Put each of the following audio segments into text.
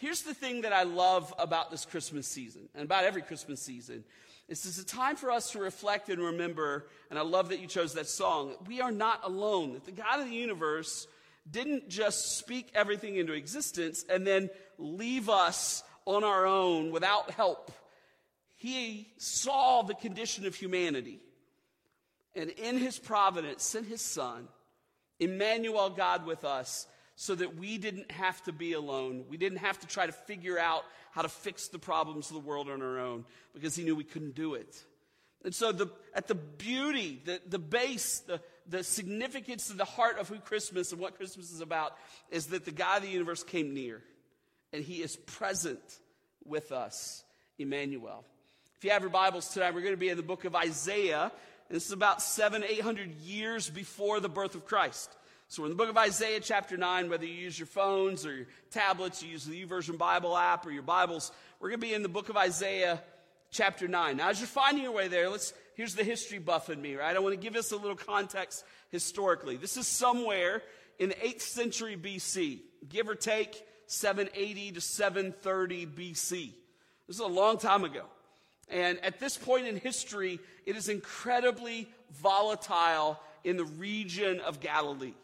Here's the thing that I love about this Christmas season and about every Christmas season. This is a time for us to reflect and remember, and I love that you chose that song. We are not alone. The God of the universe didn't just speak everything into existence and then leave us on our own without help. He saw the condition of humanity and in his providence sent his son, Emmanuel, God with us, so that we didn't have to be alone. We didn't have to try to figure out how to fix the problems of the world on our own because he knew we couldn't do it. And so, the, at the beauty, the, the base, the, the significance of the heart of who Christmas and what Christmas is about is that the God of the universe came near and he is present with us, Emmanuel. If you have your Bibles tonight, we're going to be in the book of Isaiah. And this is about seven, eight hundred years before the birth of Christ. So we're in the book of Isaiah, chapter 9, whether you use your phones or your tablets, you use the YouVersion Bible app or your Bibles, we're going to be in the book of Isaiah, chapter 9. Now, as you're finding your way there, let's, here's the history buff in me, right? I want to give us a little context historically. This is somewhere in the 8th century BC, give or take 780 to 730 BC. This is a long time ago. And at this point in history, it is incredibly volatile in the region of Galilee.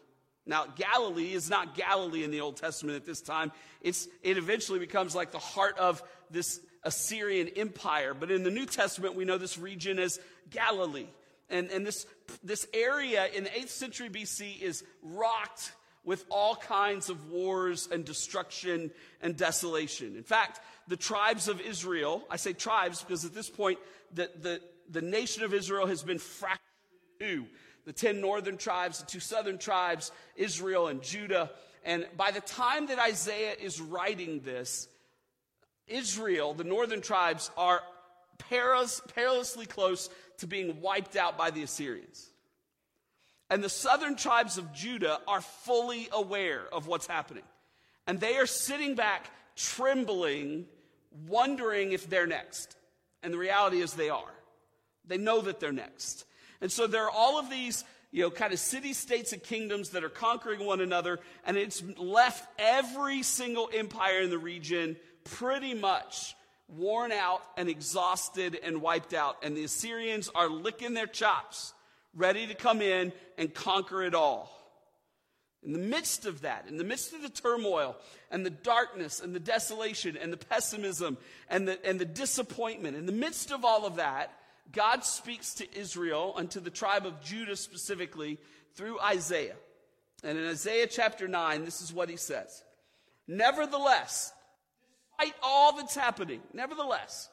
Now, Galilee is not Galilee in the Old Testament at this time. It's, it eventually becomes like the heart of this Assyrian empire. But in the New Testament, we know this region as Galilee. And, and this, this area in the 8th century BC is rocked with all kinds of wars and destruction and desolation. In fact, the tribes of Israel, I say tribes because at this point, the, the, the nation of Israel has been fractured in two the 10 northern tribes, the two southern tribes, Israel and Judah. And by the time that Isaiah is writing this, Israel, the northern tribes, are perilous, perilously close to being wiped out by the Assyrians. And the southern tribes of Judah are fully aware of what's happening. And they are sitting back, trembling, wondering if they're next. And the reality is they are. They know that they're next. And so there are all of these, you know, kind of city states and kingdoms that are conquering one another, and it's left every single empire in the region pretty much worn out and exhausted and wiped out. And the Assyrians are licking their chops, ready to come in and conquer it all. In the midst of that, in the midst of the turmoil and the darkness and the desolation and the pessimism and the, and the disappointment, in the midst of all of that, God speaks to Israel and to the tribe of Judah specifically through Isaiah. And in Isaiah chapter 9, this is what he says Nevertheless, despite all that's happening, nevertheless,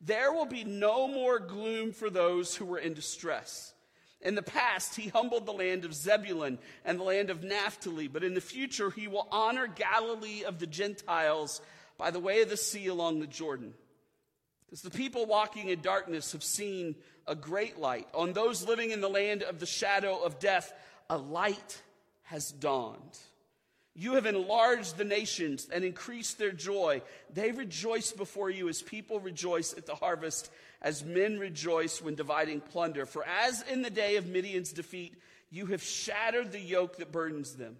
there will be no more gloom for those who were in distress. In the past, he humbled the land of Zebulun and the land of Naphtali, but in the future, he will honor Galilee of the Gentiles by the way of the sea along the Jordan. As the people walking in darkness have seen a great light. On those living in the land of the shadow of death, a light has dawned. You have enlarged the nations and increased their joy. They rejoice before you as people rejoice at the harvest, as men rejoice when dividing plunder. For as in the day of Midian's defeat, you have shattered the yoke that burdens them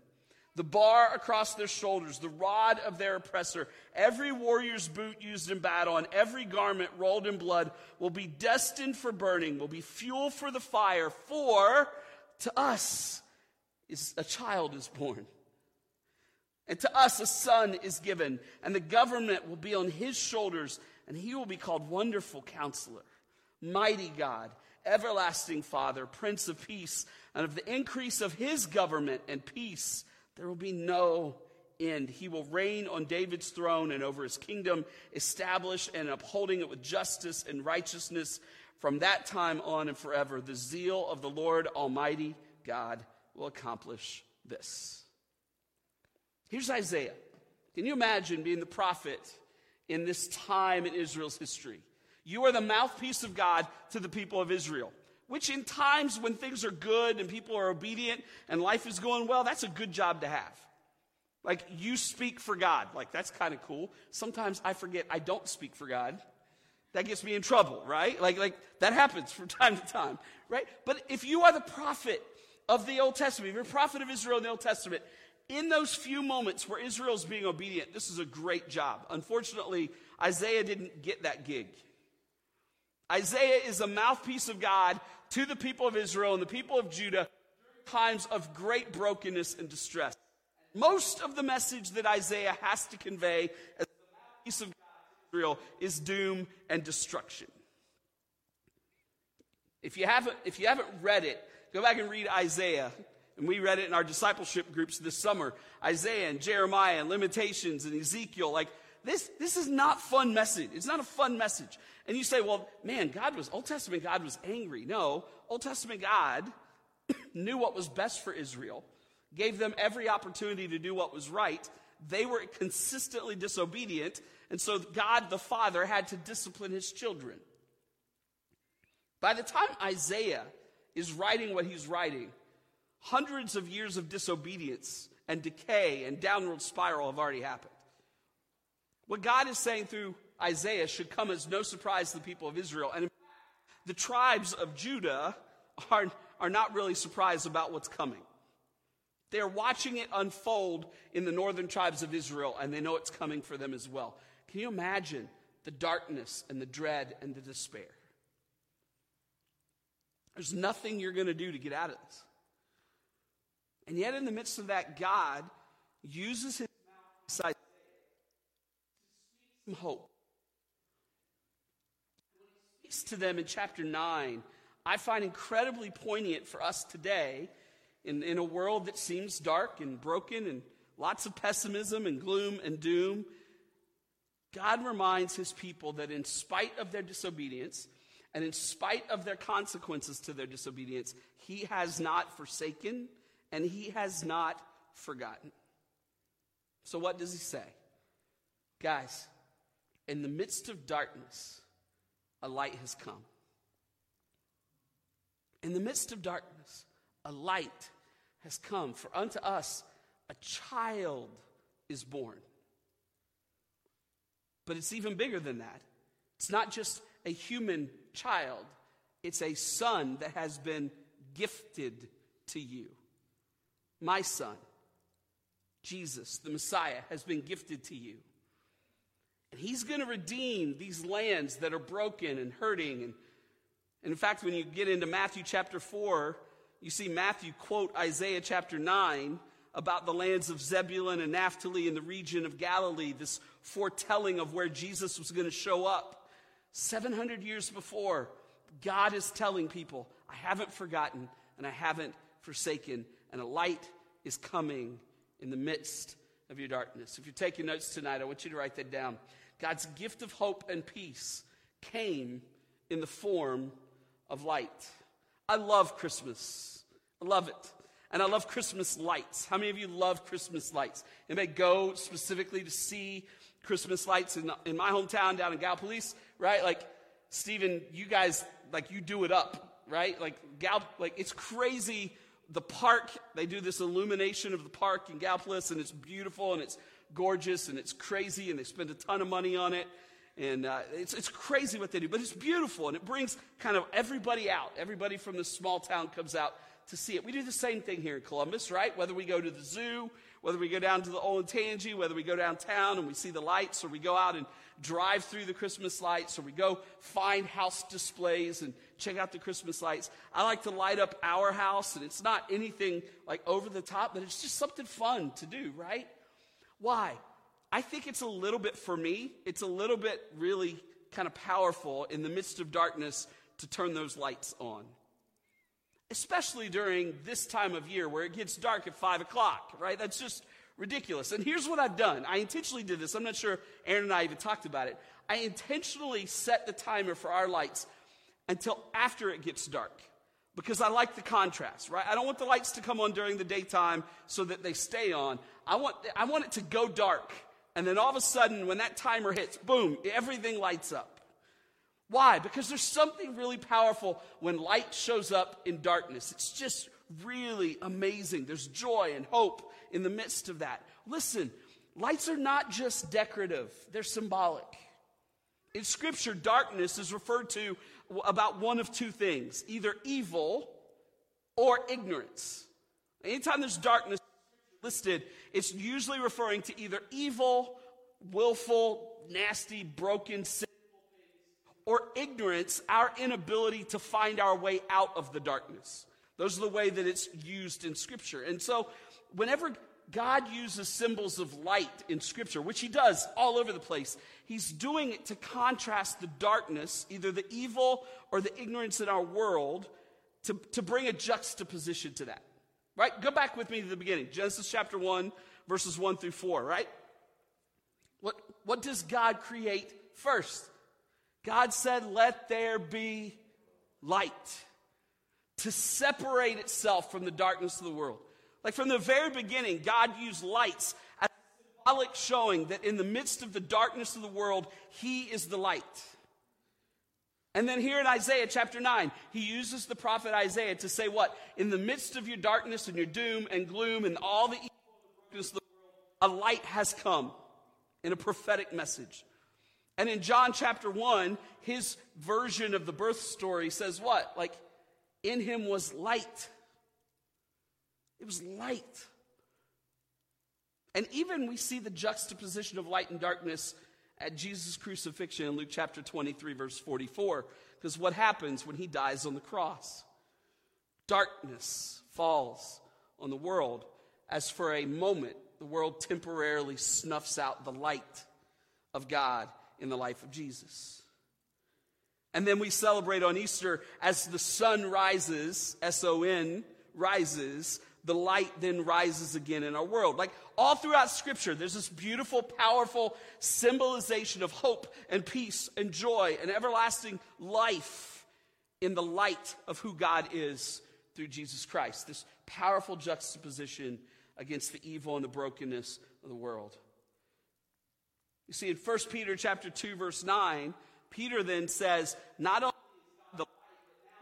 the bar across their shoulders, the rod of their oppressor, every warrior's boot used in battle, and every garment rolled in blood will be destined for burning, will be fuel for the fire. For to us is a child is born. And to us a son is given, and the government will be on his shoulders, and he will be called Wonderful Counselor, Mighty God, Everlasting Father, Prince of Peace, and of the increase of his government and peace there will be no end. He will reign on David's throne and over his kingdom, establish and upholding it with justice and righteousness from that time on and forever. The zeal of the Lord Almighty God will accomplish this. Here's Isaiah. Can you imagine being the prophet in this time in Israel's history? You are the mouthpiece of God to the people of Israel which in times when things are good and people are obedient and life is going well, that's a good job to have. Like you speak for God. Like that's kind of cool. Sometimes I forget I don't speak for God. That gets me in trouble, right? Like, like that happens from time to time, right? But if you are the prophet of the Old Testament, if you're a prophet of Israel in the Old Testament, in those few moments where Israel's being obedient, this is a great job. Unfortunately, Isaiah didn't get that gig. Isaiah is a mouthpiece of God to the people of Israel and the people of Judah times of great brokenness and distress. Most of the message that Isaiah has to convey as the mouthpiece of God to Israel is doom and destruction. If you haven't, if you haven't read it, go back and read Isaiah. And we read it in our discipleship groups this summer. Isaiah and Jeremiah and Lamentations and Ezekiel. Like, this, this is not fun message. It's not a fun message. And you say, well, man, God was, Old Testament God was angry. No, Old Testament God knew what was best for Israel, gave them every opportunity to do what was right. They were consistently disobedient. And so God the Father had to discipline his children. By the time Isaiah is writing what he's writing, hundreds of years of disobedience and decay and downward spiral have already happened. What God is saying through Isaiah should come as no surprise to the people of Israel. And the tribes of Judah are, are not really surprised about what's coming. They're watching it unfold in the northern tribes of Israel, and they know it's coming for them as well. Can you imagine the darkness and the dread and the despair? There's nothing you're going to do to get out of this. And yet, in the midst of that, God uses his mouth to speak some hope. When he speaks to them in chapter 9, I find incredibly poignant for us today in, in a world that seems dark and broken and lots of pessimism and gloom and doom. God reminds his people that in spite of their disobedience, and in spite of their consequences to their disobedience, he has not forsaken and he has not forgotten. So, what does he say? Guys, in the midst of darkness, a light has come. In the midst of darkness, a light has come. For unto us a child is born. But it's even bigger than that. It's not just a human child, it's a son that has been gifted to you. My son, Jesus, the Messiah, has been gifted to you. And he's going to redeem these lands that are broken and hurting. And, and in fact, when you get into Matthew chapter 4, you see Matthew quote Isaiah chapter 9 about the lands of Zebulun and Naphtali in the region of Galilee, this foretelling of where Jesus was going to show up. 700 years before, God is telling people, I haven't forgotten and I haven't forsaken, and a light is coming in the midst of your darkness. If you're taking notes tonight, I want you to write that down. God's gift of hope and peace came in the form of light. I love Christmas. I love it. And I love Christmas lights. How many of you love Christmas lights? Anybody go specifically to see Christmas lights in, in my hometown down in Gallipolis? right? Like, Stephen, you guys, like, you do it up, right? Like, Gal, like, it's crazy. The park, they do this illumination of the park in Gallipolis, and it's beautiful, and it's gorgeous, and it's crazy, and they spend a ton of money on it. And uh, it's, it's crazy what they do, but it's beautiful, and it brings kind of everybody out. Everybody from the small town comes out to see it. We do the same thing here in Columbus, right? Whether we go to the zoo, whether we go down to the Olentangy, whether we go downtown and we see the lights, or we go out and drive through the Christmas lights, or we go find house displays and check out the Christmas lights. I like to light up our house, and it's not anything like over the top, but it's just something fun to do, right? Why? I think it's a little bit for me, it's a little bit really kind of powerful in the midst of darkness to turn those lights on especially during this time of year where it gets dark at 5 o'clock, right? That's just ridiculous. And here's what I've done I intentionally did this. I'm not sure Aaron and I even talked about it. I intentionally set the timer for our lights until after it gets dark because I like the contrast, right? I don't want the lights to come on during the daytime so that they stay on. I want, I want it to go dark. And then all of a sudden, when that timer hits, boom, everything lights up. Why? Because there's something really powerful when light shows up in darkness. It's just really amazing. There's joy and hope in the midst of that. Listen, lights are not just decorative, they're symbolic. In Scripture, darkness is referred to about one of two things either evil or ignorance. Anytime there's darkness, listed, it's usually referring to either evil, willful, nasty, broken, sinful or ignorance, our inability to find our way out of the darkness. Those are the way that it's used in Scripture. And so, whenever God uses symbols of light in Scripture, which He does all over the place, He's doing it to contrast the darkness, either the evil or the ignorance in our world, to, to bring a juxtaposition to that. Right? Go back with me to the beginning Genesis chapter 1, verses 1 through 4, right? What, what does God create first? God said, Let there be light to separate itself from the darkness of the world. Like from the very beginning, God used lights as symbolic showing that in the midst of the darkness of the world, He is the light. And then here in Isaiah chapter 9, he uses the prophet Isaiah to say what? In the midst of your darkness and your doom and gloom and all the evil of the world, a light has come in a prophetic message. And in John chapter 1, his version of the birth story says what? Like, in him was light. It was light. And even we see the juxtaposition of light and darkness at Jesus' crucifixion in Luke chapter 23, verse 44. Because what happens when he dies on the cross? Darkness falls on the world as for a moment the world temporarily snuffs out the light of God in the life of Jesus. And then we celebrate on Easter as the sun rises, S O N, rises, the light then rises again in our world. Like all throughout Scripture, there's this beautiful, powerful symbolization of hope and peace and joy and everlasting life in the light of who God is through Jesus Christ. This powerful juxtaposition against the evil and the brokenness of the world. You see, in 1 Peter chapter 2, verse 9, Peter then says, not only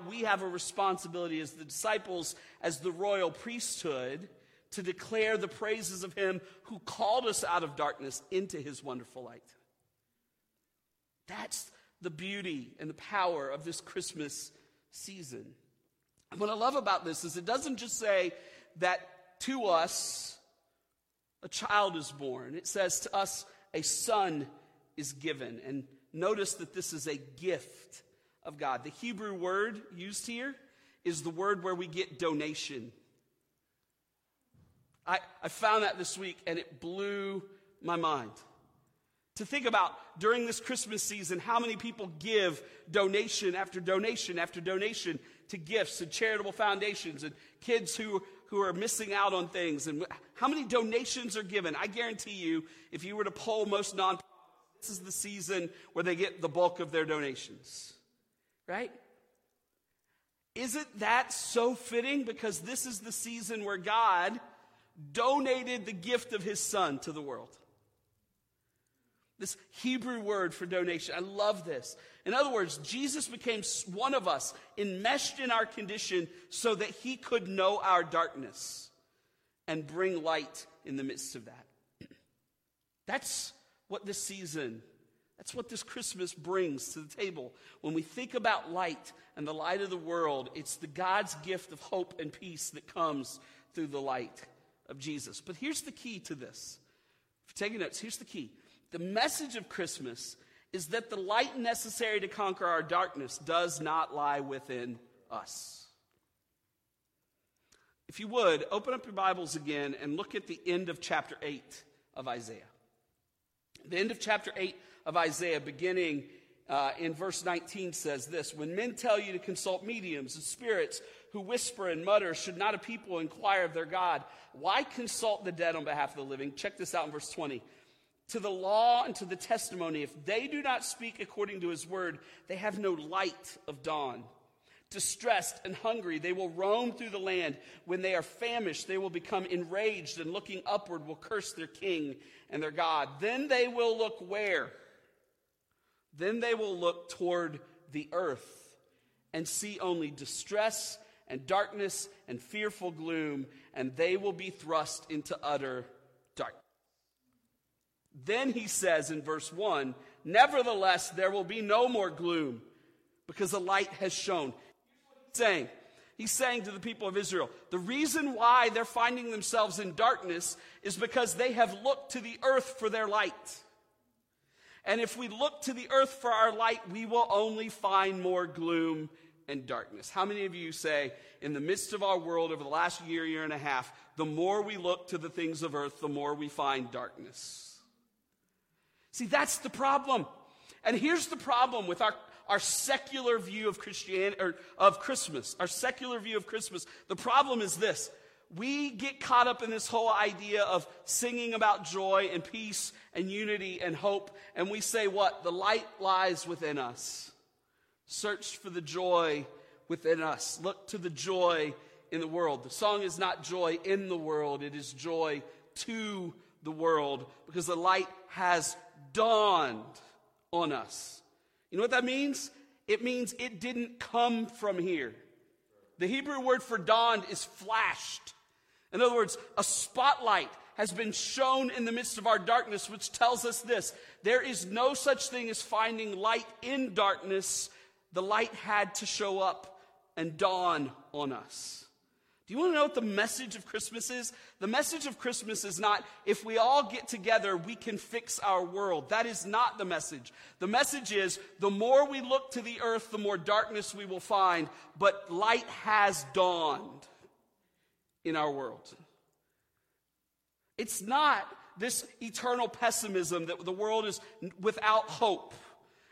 we have a responsibility as the disciples, as the royal priesthood, to declare the praises of him who called us out of darkness into his wonderful light. That's the beauty and the power of this Christmas season. And what I love about this is it doesn't just say that to us a child is born, it says to us a son is given. And notice that this is a gift of God. The Hebrew word used here is the word where we get donation. I, I found that this week and it blew my mind. To think about during this Christmas season how many people give donation after donation after donation to gifts and charitable foundations and kids who, who are missing out on things and how many donations are given. I guarantee you, if you were to poll most nonprofits, this is the season where they get the bulk of their donations. Right? Isn't that so fitting? Because this is the season where God donated the gift of his son to the world. This Hebrew word for donation. I love this. In other words, Jesus became one of us, enmeshed in our condition so that he could know our darkness and bring light in the midst of that. That's what this season, that's what this Christmas brings to the table. When we think about light and the light of the world, it's the God's gift of hope and peace that comes through the light of Jesus. But here's the key to this. If you're taking notes, here's the key. The message of Christmas is that the light necessary to conquer our darkness does not lie within us. If you would, open up your Bibles again and look at the end of chapter 8 of Isaiah. The end of chapter 8 of Isaiah, beginning uh, in verse 19, says this When men tell you to consult mediums and spirits who whisper and mutter, should not a people inquire of their God? Why consult the dead on behalf of the living? Check this out in verse 20 to the law and to the testimony. If they do not speak according to his word, they have no light of dawn. Distressed and hungry, they will roam through the land. When they are famished, they will become enraged and looking upward will curse their king and their God. Then they will look where? Then they will look toward the earth and see only distress and darkness and fearful gloom, and they will be thrust into utter darkness. then he says in verse 1 Nevertheless, there will be no more gloom because the light has shone. Saying He's saying to the people of Israel, the reason why they're finding themselves in darkness is because they have looked to the earth for their light. And if we look to the earth for our light, we will only find more gloom and darkness. How many of you say, in the midst of our world over the last year, year and a half, the more we look to the things of earth, the more we find darkness? See, that's the problem. And here's the problem with our, our secular view of Christianity or of Christmas, our secular view of Christmas. The problem is this. We get caught up in this whole idea of singing about joy and peace and unity and hope, and we say what? The light lies within us. Search for the joy within us. Look to the joy in the world. The song is not joy in the world, it is joy to the world because the light has dawned on us. You know what that means? It means it didn't come from here. The Hebrew word for dawned is flashed. In other words, a spotlight has been shown in the midst of our darkness, which tells us this there is no such thing as finding light in darkness the light had to show up and dawn on us. Do you want to know what the message of Christmas is? The message of Christmas is not if we all get together, we can fix our world. That is not the message. The message is the more we look to the earth, the more darkness we will find, but light has dawned in our world. It's not this eternal pessimism that the world is without hope.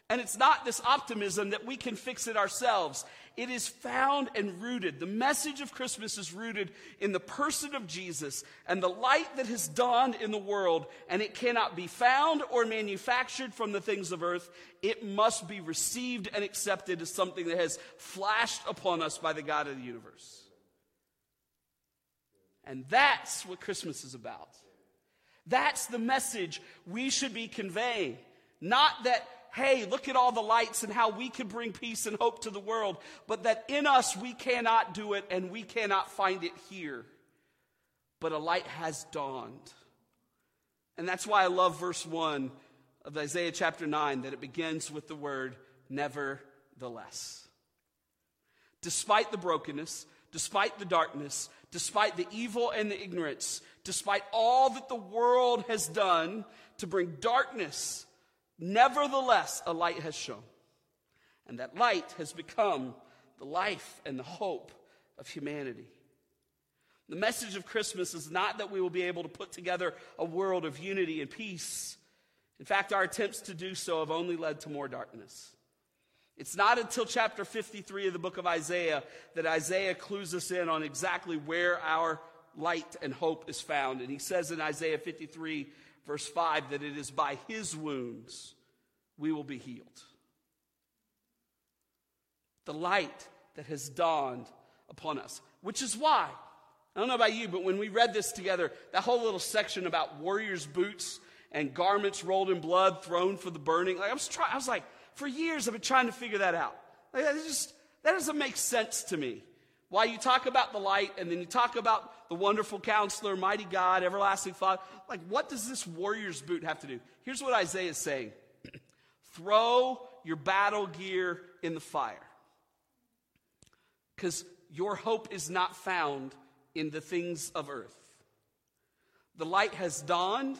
And it's not this optimism that we can fix it ourselves. It is found and rooted. The message of Christmas is rooted in the person of Jesus and the light that has dawned in the world, and it cannot be found or manufactured from the things of earth. It must be received and accepted as something that has flashed upon us by the God of the universe. And that's what Christmas is about. That's the message we should be conveying. Not that hey, look at all the lights and how we can bring peace and hope to the world, but that in us we cannot do it and we cannot find it here. But a light has dawned. And that's why I love verse 1 of Isaiah chapter 9, that it begins with the word nevertheless. Despite the brokenness, despite the darkness, despite the evil and the ignorance, despite all that the world has done to bring darkness Nevertheless, a light has shone, and that light has become the life and the hope of humanity. The message of Christmas is not that we will be able to put together a world of unity and peace. In fact, our attempts to do so have only led to more darkness. It's not until chapter 53 of the book of Isaiah that Isaiah clues us in on exactly where our light and hope is found. And he says in Isaiah 53, verse 5, that it is by his wounds we will be healed. The light that has dawned upon us, which is why, I don't know about you, but when we read this together, that whole little section about warriors' boots and garments rolled in blood thrown for the burning, like I was I was like, for years I've been trying to figure that out. Like, that just, that doesn't make sense to me. Why you talk about the light and then you talk about the wonderful counselor, mighty God, everlasting Father. Like, what does this warrior's boot have to do? Here's what Isaiah is saying throw your battle gear in the fire. Because your hope is not found in the things of earth. The light has dawned,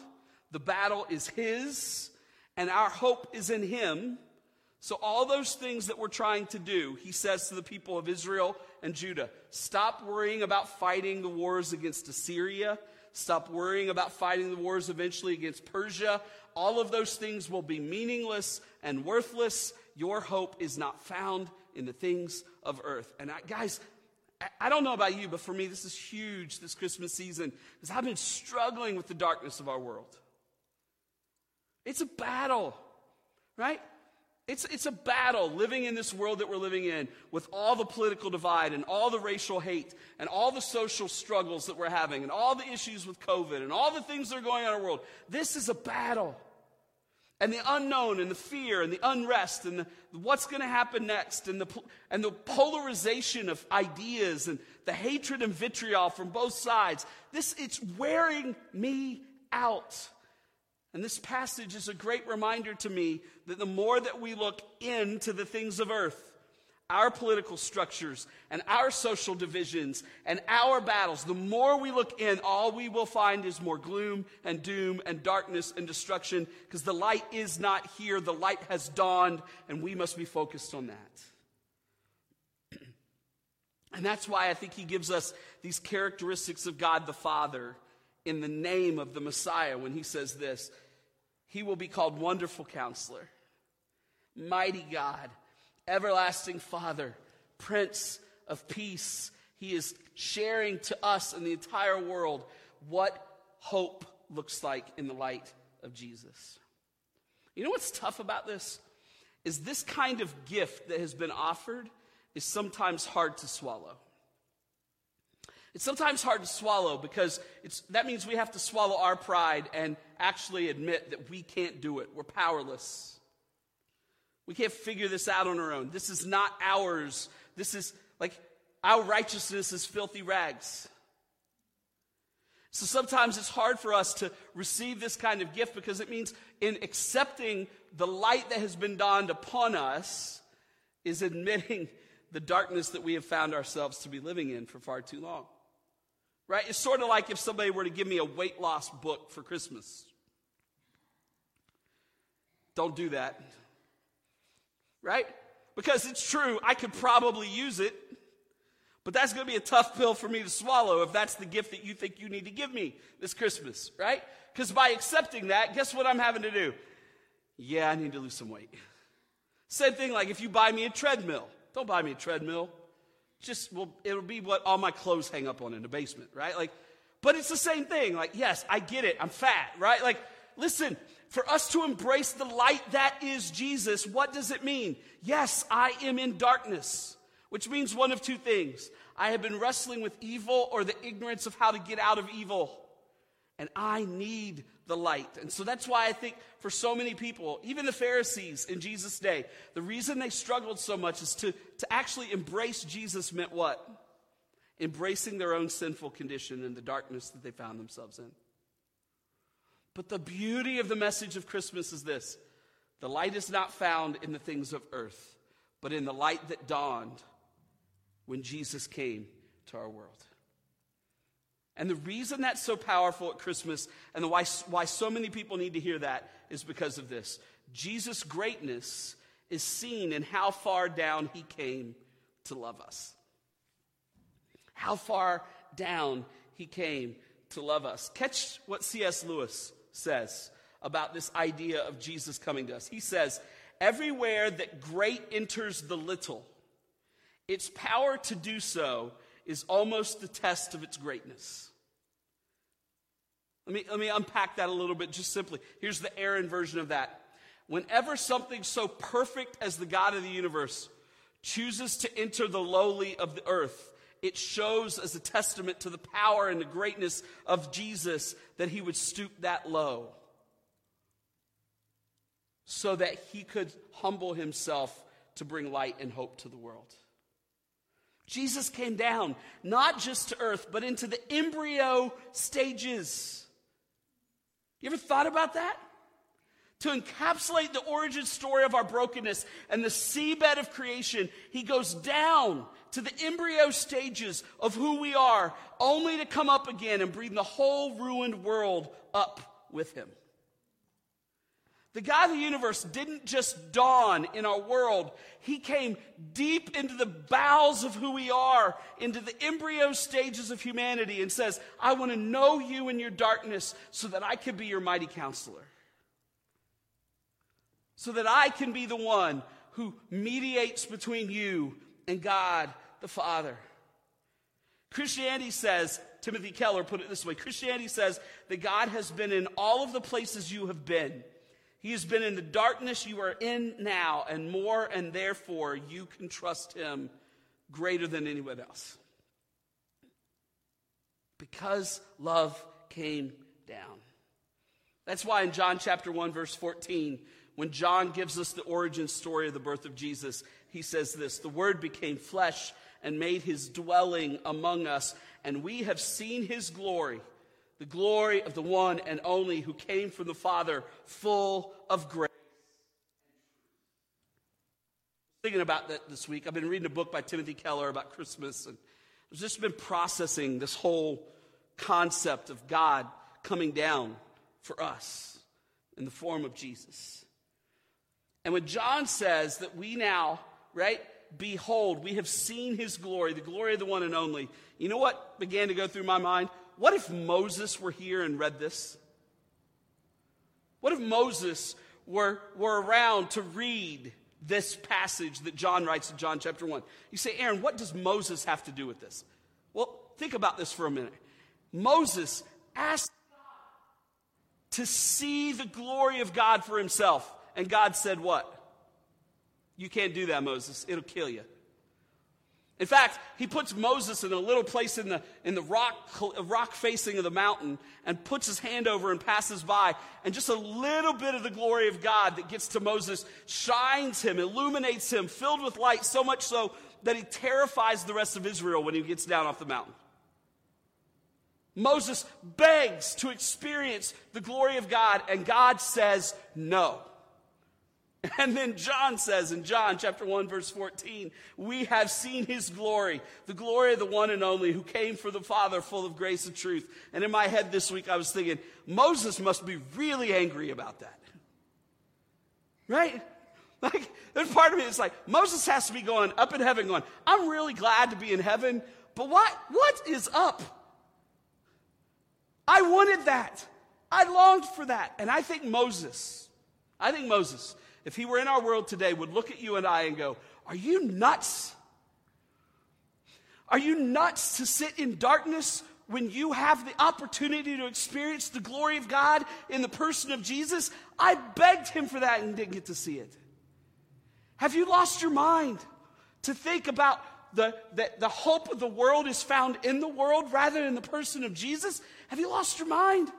the battle is His, and our hope is in Him. So, all those things that we're trying to do, he says to the people of Israel and Judah stop worrying about fighting the wars against Assyria. Stop worrying about fighting the wars eventually against Persia. All of those things will be meaningless and worthless. Your hope is not found in the things of earth. And I, guys, I don't know about you, but for me, this is huge this Christmas season because I've been struggling with the darkness of our world. It's a battle, right? It's, it's a battle living in this world that we're living in with all the political divide and all the racial hate and all the social struggles that we're having and all the issues with COVID and all the things that are going on in our world. This is a battle. And the unknown and the fear and the unrest and the, what's going to happen next and the, and the polarization of ideas and the hatred and vitriol from both sides. This, it's wearing me out. And this passage is a great reminder to me that the more that we look into the things of earth, our political structures and our social divisions and our battles, the more we look in, all we will find is more gloom and doom and darkness and destruction because the light is not here. The light has dawned, and we must be focused on that. and that's why I think he gives us these characteristics of God the Father in the name of the Messiah when he says this He will be called Wonderful Counselor, Mighty God everlasting Father, Prince of Peace. He is sharing to us and the entire world what hope looks like in the light of Jesus. You know what's tough about this? Is this kind of gift that has been offered is sometimes hard to swallow. It's sometimes hard to swallow because that means we have to swallow our pride and actually admit that we can't do it. We're powerless. We can't figure this out on our own. This is not ours. This is like our righteousness is filthy rags. So sometimes it's hard for us to receive this kind of gift because it means in accepting the light that has been dawned upon us is admitting the darkness that we have found ourselves to be living in for far too long. Right? It's sort of like if somebody were to give me a weight loss book for Christmas. Don't do that right? Because it's true, I could probably use it, but that's going to be a tough pill for me to swallow if that's the gift that you think you need to give me this Christmas, right? Because by accepting that, guess what I'm having to do? Yeah, I need to lose some weight. Same thing like if you buy me a treadmill. Don't buy me a treadmill. Just, well, it'll be what all my clothes hang up on in the basement, right? Like, but it's the same thing. Like, yes, I get it. I'm fat, right? Like, listen, for us to embrace the light that is Jesus, what does it mean? Yes, I am in darkness, which means one of two things. I have been wrestling with evil or the ignorance of how to get out of evil. And I need the light. And so that's why I think for so many people, even the Pharisees in Jesus' day, the reason they struggled so much is to, to actually embrace Jesus meant what? Embracing their own sinful condition and the darkness that they found themselves in. But the beauty of the message of Christmas is this the light is not found in the things of earth, but in the light that dawned when Jesus came to our world. And the reason that's so powerful at Christmas and why, why so many people need to hear that is because of this. Jesus' greatness is seen in how far down he came to love us. How far down he came to love us. Catch what C.S. Lewis says about this idea of Jesus coming to us. He says, Everywhere that great enters the little, its power to do so is almost the test of its greatness. Let me, let me unpack that a little bit just simply. Here's the Aaron version of that. Whenever something so perfect as the God of the universe chooses to enter the lowly of the earth, it shows as a testament to the power and the greatness of Jesus that he would stoop that low so that he could humble himself to bring light and hope to the world. Jesus came down not just to earth, but into the embryo stages. You ever thought about that? to encapsulate the origin story of our brokenness and the seabed of creation, he goes down to the embryo stages of who we are, only to come up again and bring the whole ruined world up with him. The God of the universe didn't just dawn in our world. He came deep into the bowels of who we are, into the embryo stages of humanity, and says, I want to know you in your darkness so that I can be your mighty counselor so that I can be the one who mediates between you and God the Father. Christianity says, Timothy Keller put it this way Christianity says that God has been in all of the places you have been. He has been in the darkness you are in now, and more, and therefore you can trust Him greater than anyone else. Because love came down. That's why in John chapter 1, verse 14, when John gives us the origin story of the birth of Jesus, he says this The Word became flesh and made his dwelling among us, and we have seen his glory, the glory of the one and only who came from the Father, full of grace. thinking about that this week. I've been reading a book by Timothy Keller about Christmas, and I've just been processing this whole concept of God coming down for us in the form of Jesus. And when John says that we now, right, behold, we have seen his glory, the glory of the one and only, you know what began to go through my mind? What if Moses were here and read this? What if Moses were, were around to read this passage that John writes in John chapter 1? You say, Aaron, what does Moses have to do with this? Well, think about this for a minute. Moses asked God to see the glory of God for himself. And God said, What? You can't do that, Moses. It'll kill you. In fact, he puts Moses in a little place in the, in the rock, rock facing of the mountain and puts his hand over and passes by. And just a little bit of the glory of God that gets to Moses shines him, illuminates him, filled with light, so much so that he terrifies the rest of Israel when he gets down off the mountain. Moses begs to experience the glory of God, and God says no. And then John says in John chapter 1 verse 14, we have seen his glory, the glory of the one and only who came for the Father full of grace and truth. And in my head this week I was thinking, Moses must be really angry about that. Right? Like, there's part of me that's like, Moses has to be going up in heaven going, I'm really glad to be in heaven, but what, what is up? I wanted that. I longed for that. And I think Moses, I think Moses, if he were in our world today, would look at you and I and go, Are you nuts? Are you nuts to sit in darkness when you have the opportunity to experience the glory of God in the person of Jesus? I begged him for that and didn't get to see it. Have you lost your mind to think about the, the, the hope of the world is found in the world rather than the person of Jesus? Have you lost your mind?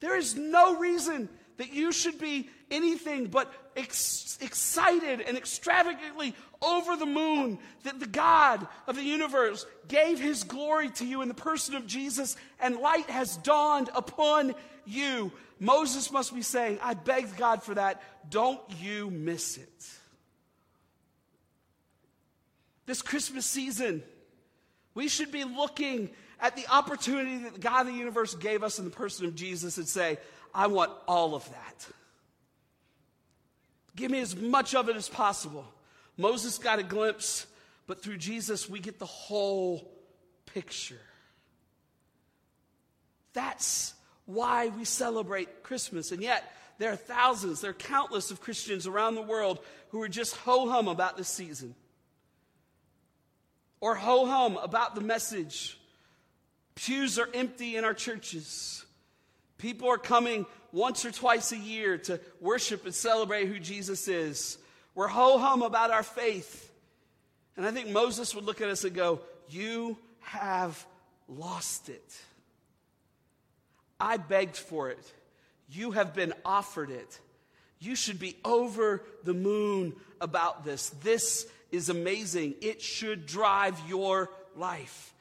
There is no reason that you should be anything but ex- excited and extravagantly over the moon that the God of the universe gave his glory to you in the person of Jesus and light has dawned upon you. Moses must be saying, I begged God for that. Don't you miss it. This Christmas season, we should be looking at the opportunity that the God of the universe gave us in the person of Jesus and say, I want all of that. Give me as much of it as possible. Moses got a glimpse, but through Jesus, we get the whole picture. That's why we celebrate Christmas. And yet, there are thousands, there are countless of Christians around the world who are just ho hum about this season. Or ho hum about the message. Pews are empty in our churches. People are coming once or twice a year to worship and celebrate who Jesus is. We're ho hum about our faith. And I think Moses would look at us and go, You have lost it. I begged for it. You have been offered it. You should be over the moon about this. This is amazing. It should drive your life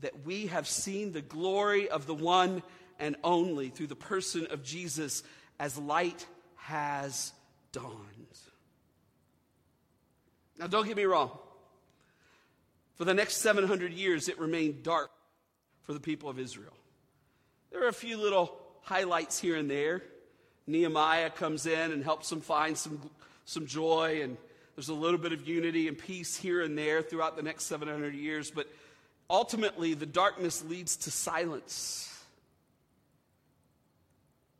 that we have seen the glory of the one and only through the person of Jesus as light has dawned. Now, don't get me wrong. For the next 700 years, it remained dark for the people of Israel. There are a few little highlights here and there. Nehemiah comes in and helps them find some, some joy, and there's a little bit of unity and peace here and there throughout the next 700 years. But ultimately, the darkness leads to silence.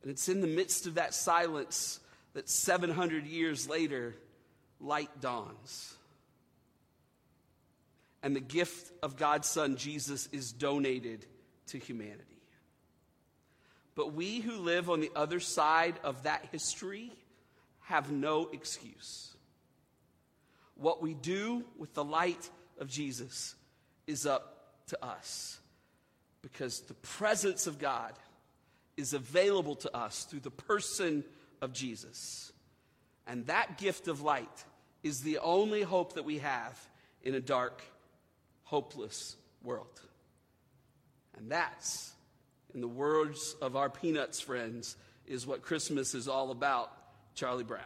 And it's in the midst of that silence that 700 years later, light dawns. And the gift of God's Son, Jesus, is donated to humanity. But we who live on the other side of that history have no excuse. What we do with the light of Jesus is up to us. Because the presence of God is available to us through the person of Jesus. And that gift of light is the only hope that we have in a dark, hopeless world. And that's, in the words of our Peanuts friends, is what Christmas is all about, Charlie Brown.